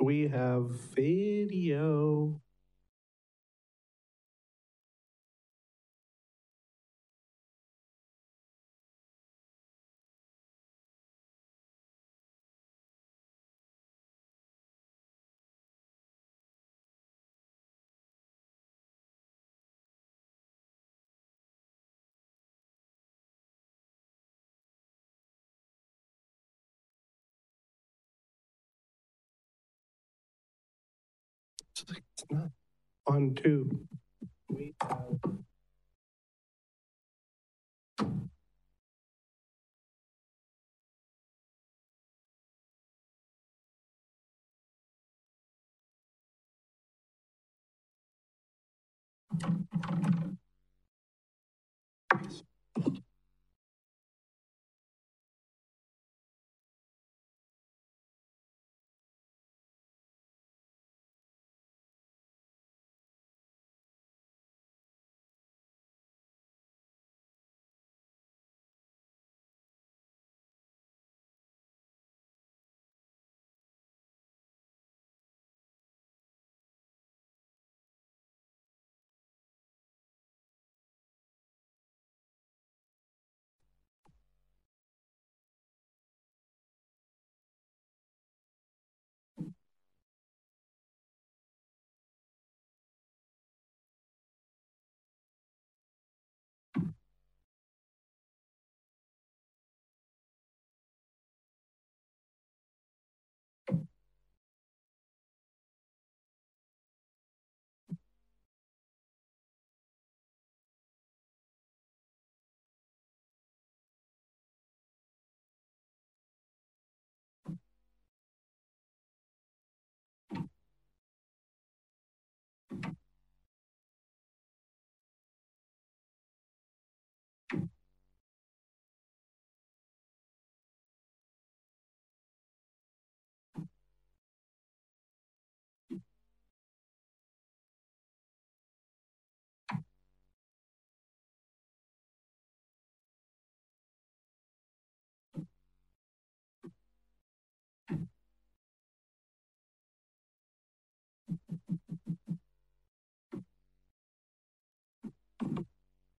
We have video. On two. We have.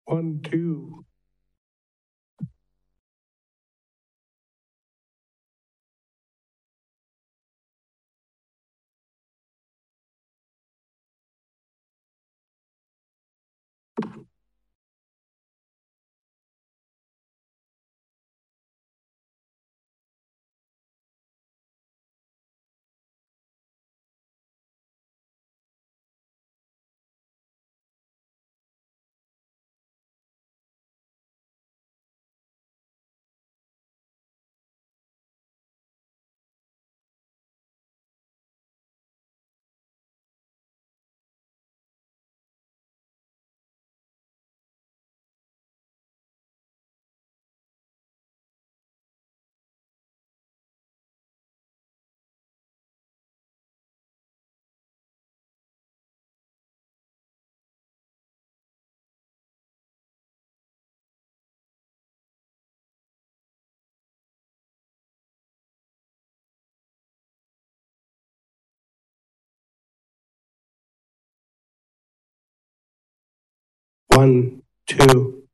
One, two. One, two.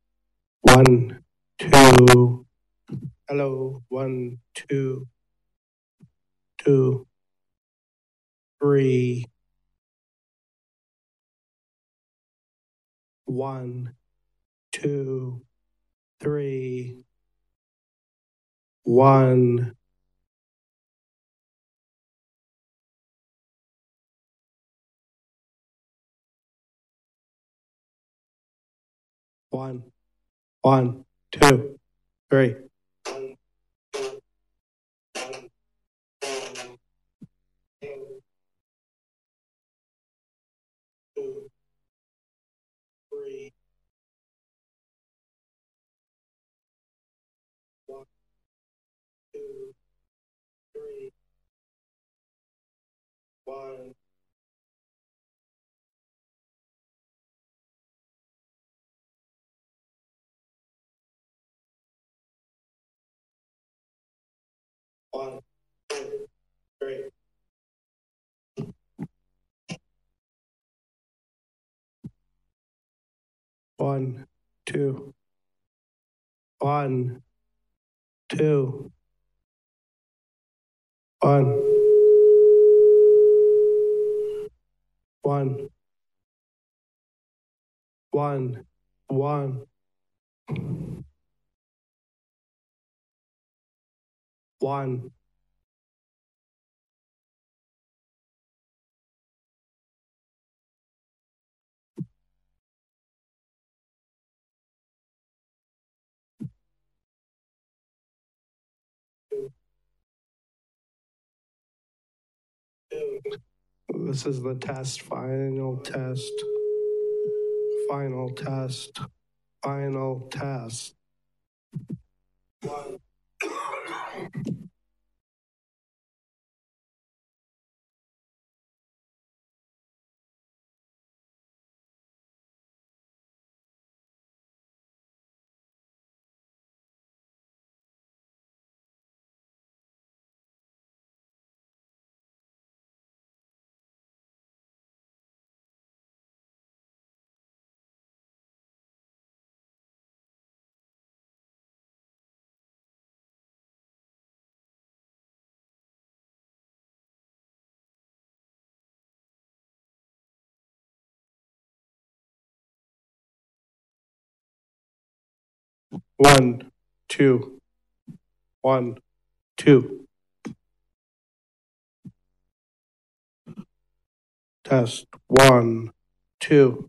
One, two. Hello, one, two. Two. Three. One, two, three. One. One, one, two, three. One, two. One, two. One. One. One. One. One. This is the test, final test. Final test. Final test. One. One, two, one, two. Test one, two.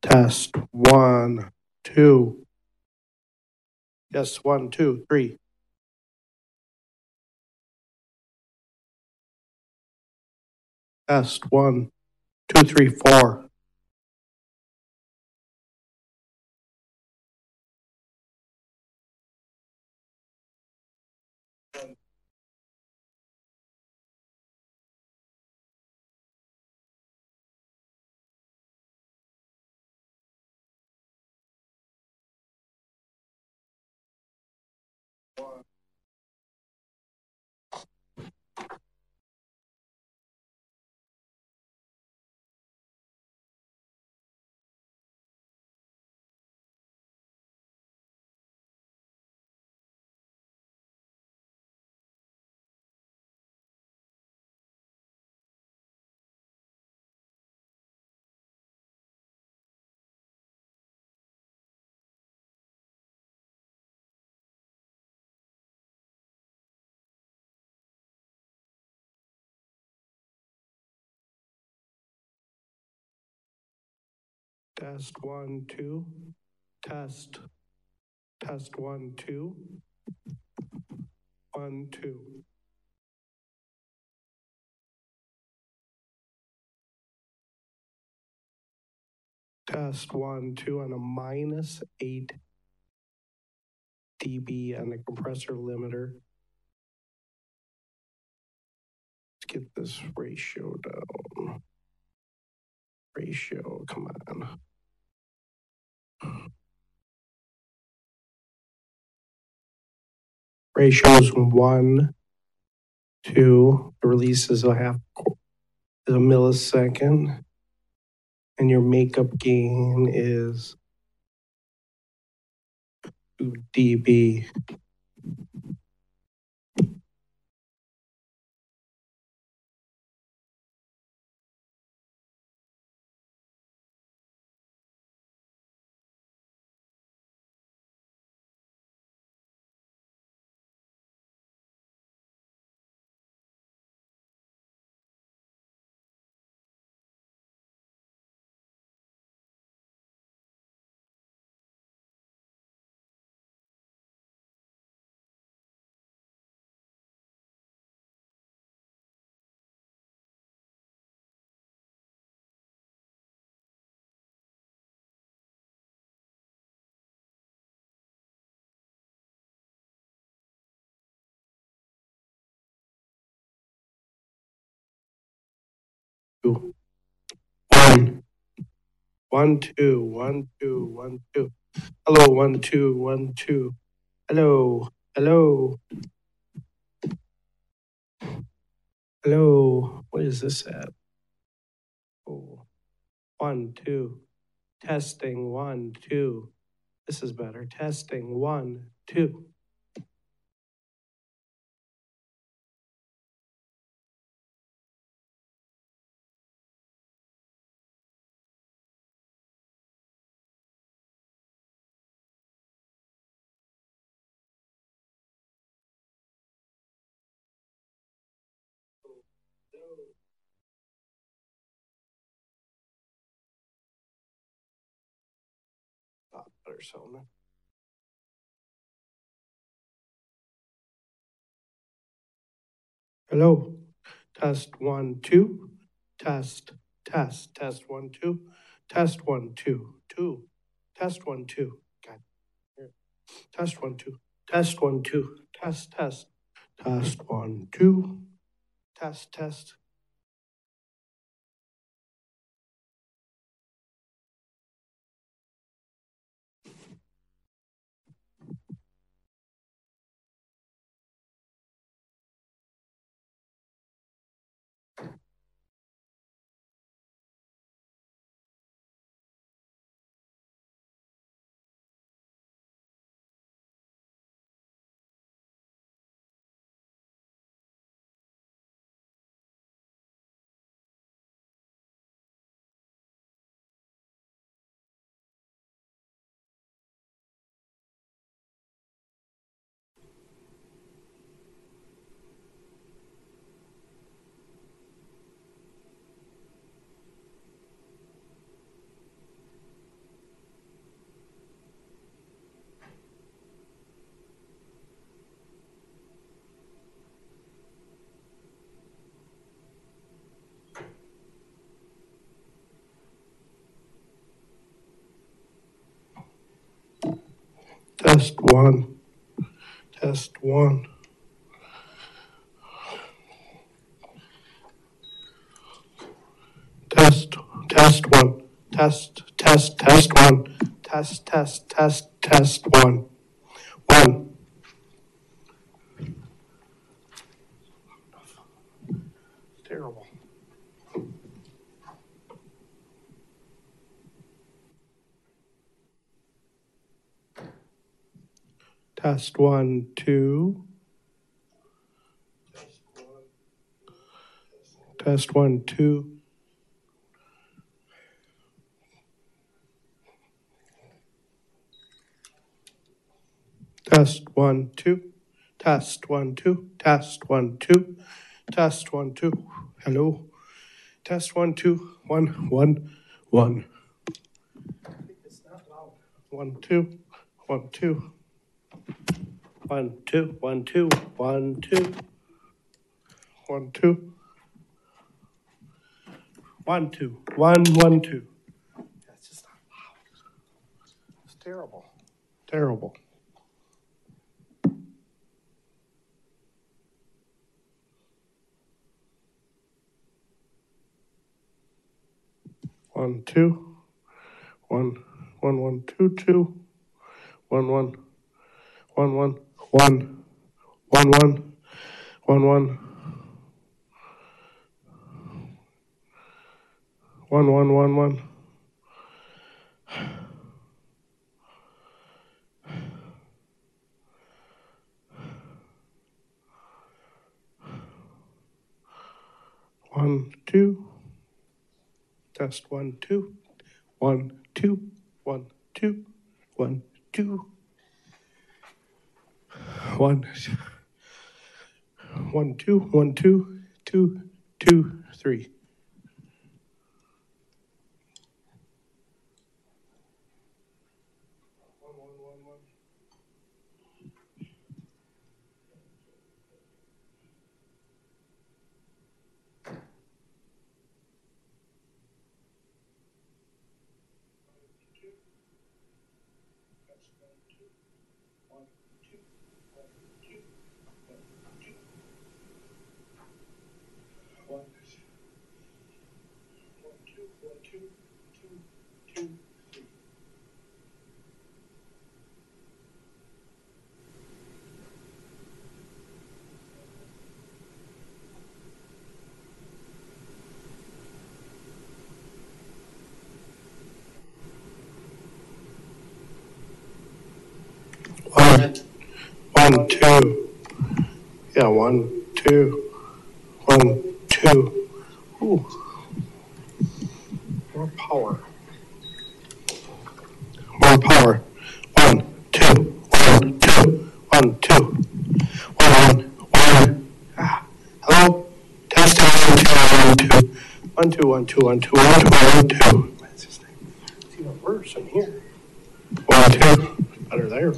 Test one, two. Yes, one, two, three. Test one, two, three, four. Test one, two. Test. Test one, two. One, two. Test one, two on a minus eight dB on the compressor limiter. Let's get this ratio down. Ratio, come on. Ratio is one, two, the release is a half, is a millisecond. And your makeup gain is two dB. One. One, two, one, two, one, two. Hello, one, two, one, two. Hello, hello. Hello, what is this at? Oh, one, two. Testing one, two. This is better. Testing one, two. Hello, test one, two, test, test, test one, two, test one, two, two, test one, two. Test one, two, test one, two, test, test, test one, two, test, test. Test one. Test one. Test, test one. Test, test, test one. Test, test, test, test one. Terrible. Test one, two. Test one, two. Test one, two. Test one, two. Test one, two. Test one, two. Hello. Test one, two. One, one, one. One, two. One, two. One, two, one, two, one, two. One, two. One, two, one, one, two. That's just not loud. It's terrible. Terrible. One, two. One, one, one, two, two. One, one. One, one, one. One, one. One, one. One, one, one, one. One, two. Test one, two. One, two. One, two. One, two. One. One, two. One, two. Two, two, three. One, one, one, one. One, one, two, one, two, two, two, three. Two. Yeah, one, two, one, two. Ooh. More power. More power. One, two, one, two, one, two. One, one. Ah, hello? Test, test, one, two, one, two. One, two, one, two, one, two, one, two, one, two. It's just- it's even worse in here. One, two. Better there.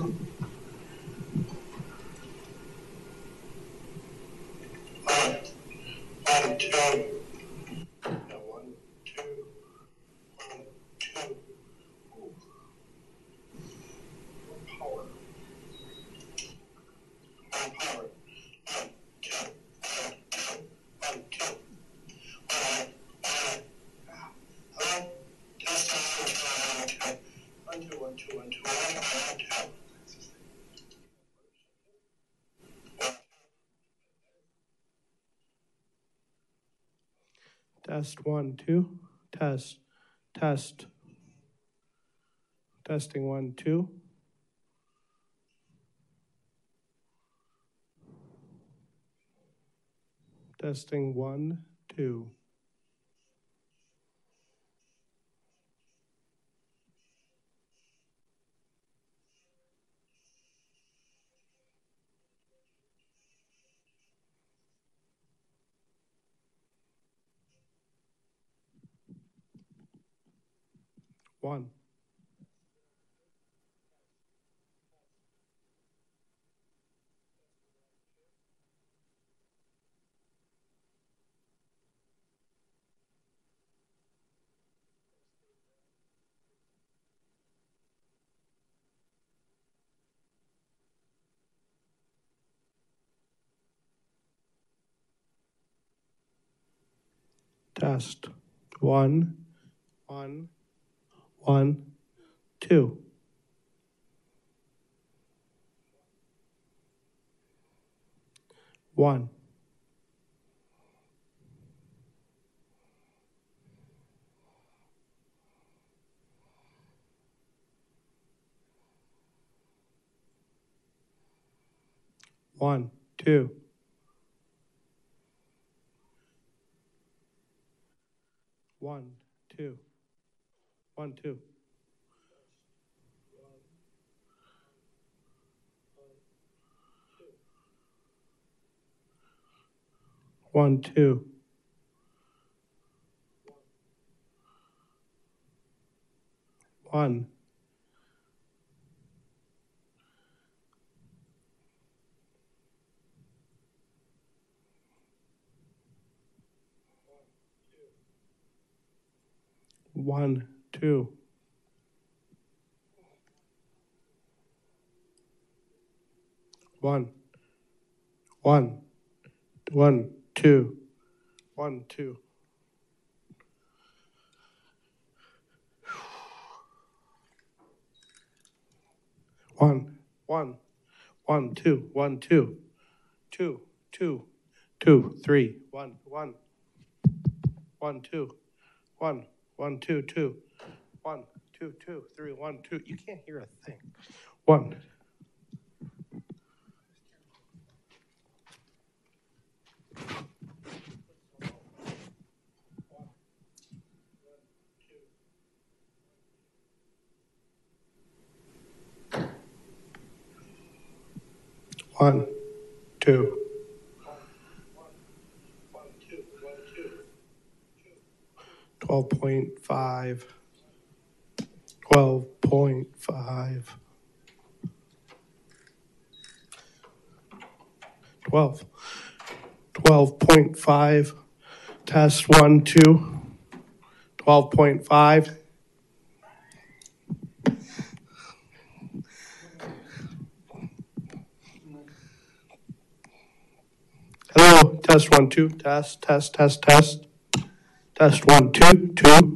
One, one, two. Yeah, one, two, one, two. Ooh. More power. More power. One, two, one, two, one, two. One, one. Ah, Hello? Test, test, one, two, one, two. One, two, one, two, one, two, one, two, one, two. Test one, two, test, test. Testing one, two. Testing one, two. One. Test. One, one, one, two. One. One, two. One. One, two. One, two. One. One, two. One. One. One, two. One, two. One, one, one, two, one, two, two, two, two, three, one, one, one, two, one, one, two, two, one, two, two, three, one, two. You can't hear a thing. One. One, two. Twelve point five. Twelve point five. Twelve. Twelve point five. Test one, two. Twelve point five. Hello, test one, two, test, test, test, test. Test one, two, two.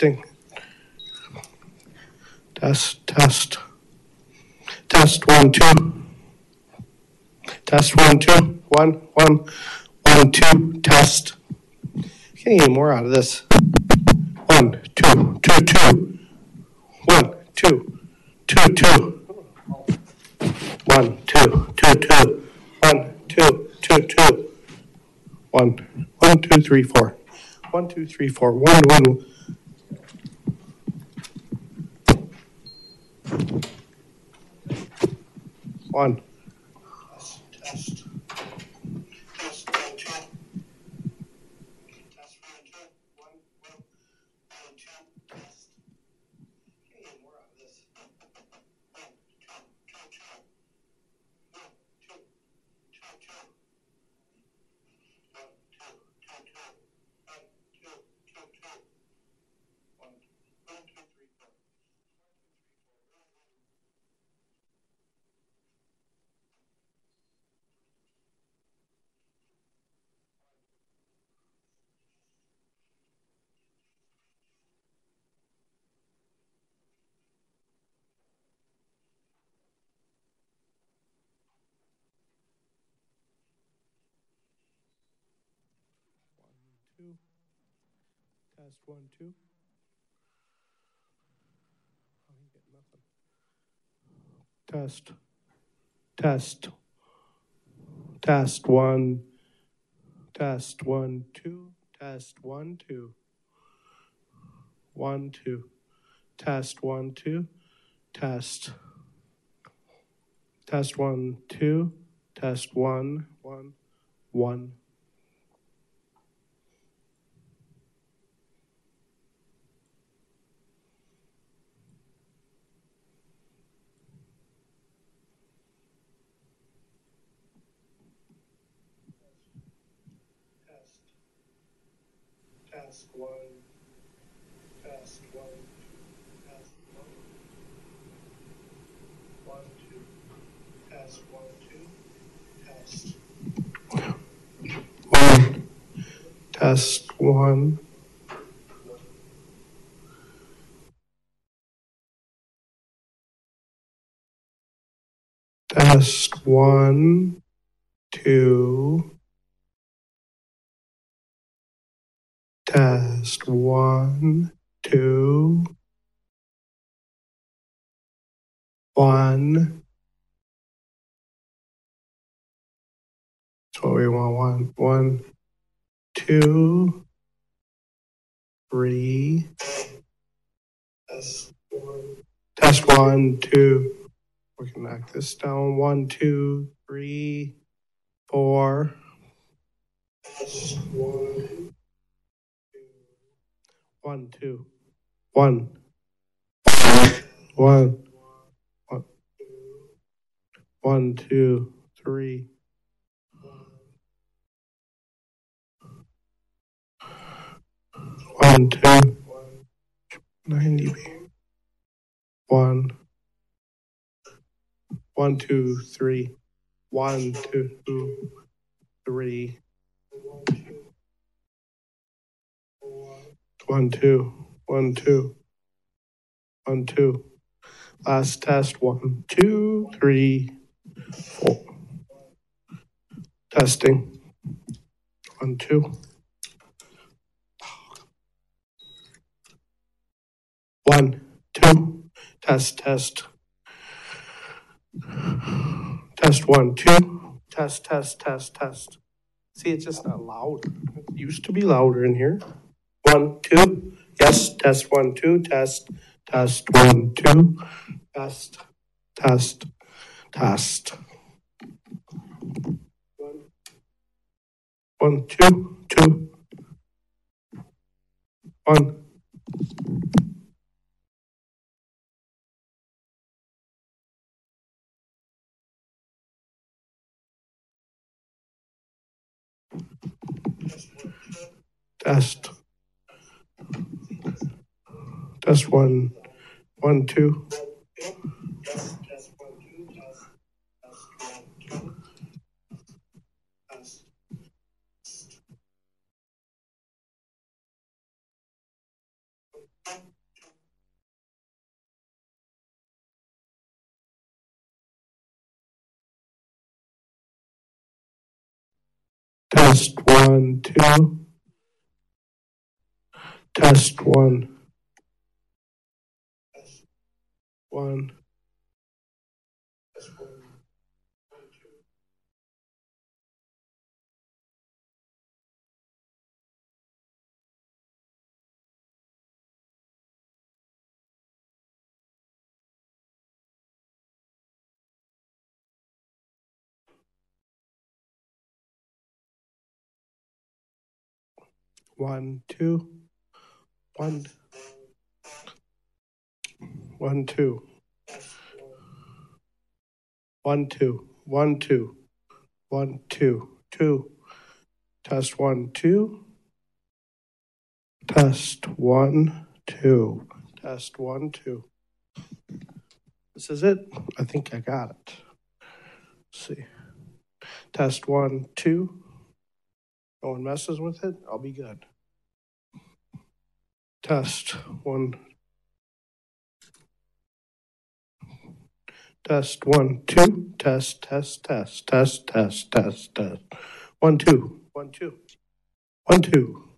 Testing. Test, test. Test one, two. Test one, two. One, one, one, two. Test. Can't get any more out of this. One, two, two, two. One, two, two, two. One, two, two, two. One, two, two, two. One, one, two, three, four. One, two, three, four. One, one. One. Test, test. Test, one, two. Test, one, two. One, one, one, two, test. Can't get more out of this. One, two, two, two. One, two, two, two. One, two, two, two. One, two, two, two. One, one, two, three, four. Two. Test one, two. I ain't getting nothing. Test. Test. Test one. Test one, two. Test one, two. One, two. Test one, two. Test. Test one, two. Test one, one, one. Test one. Test one. Test one. One, two. Test one, two. Test. One. Test one. Test one, two. Test one, two, one. That's what we want. One, one, two, three. Test one. Two. We can knock this down. One, two, three, four. Test one. One, two, one, one, one, one, two, three. One, two, ninety. One, one, two, three. One, two, three. One, two, one, two, one, two. Last test, one, two, three, four. Testing. One, two. One, two. Test, test. Test one, two. Test, test, test, test. See, it's just not loud. It used to be louder in here. One, two. Yes, test one, two. Test, test one, two. Test, test, test. One, two, two. One. Test. Test one, one, two. Test one, two. Test one. One. One, two. One. One, two. One, two. One, two. One, two. Two. Test one, two. Test one, two. Test one, two. This is it. I think I got it. Let's see. Test one, two. No one messes with it. I'll be good. Test one. Test one, two. Test, test, test, test, test, test, test. One, two. One, two. One, two.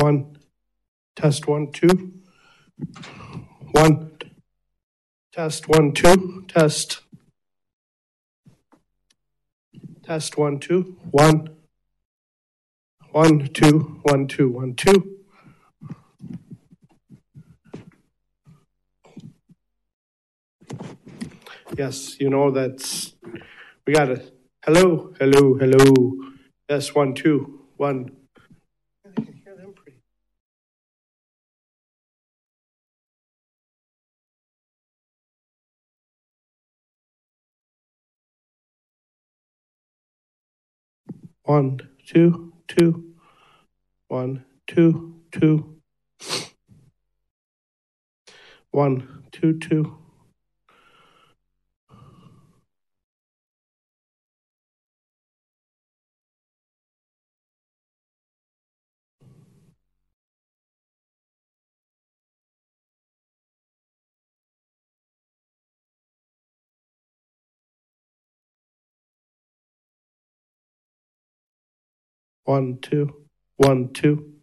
One. Test one, two. One. Test one, two. Test. Test one, two. One. One, two, one, two, one, two. Yes, you know that's we got it. Hello, hello, hello. Yes, one, two, one. One, two, two. One, two, two. One, two, two. One, two, one, two.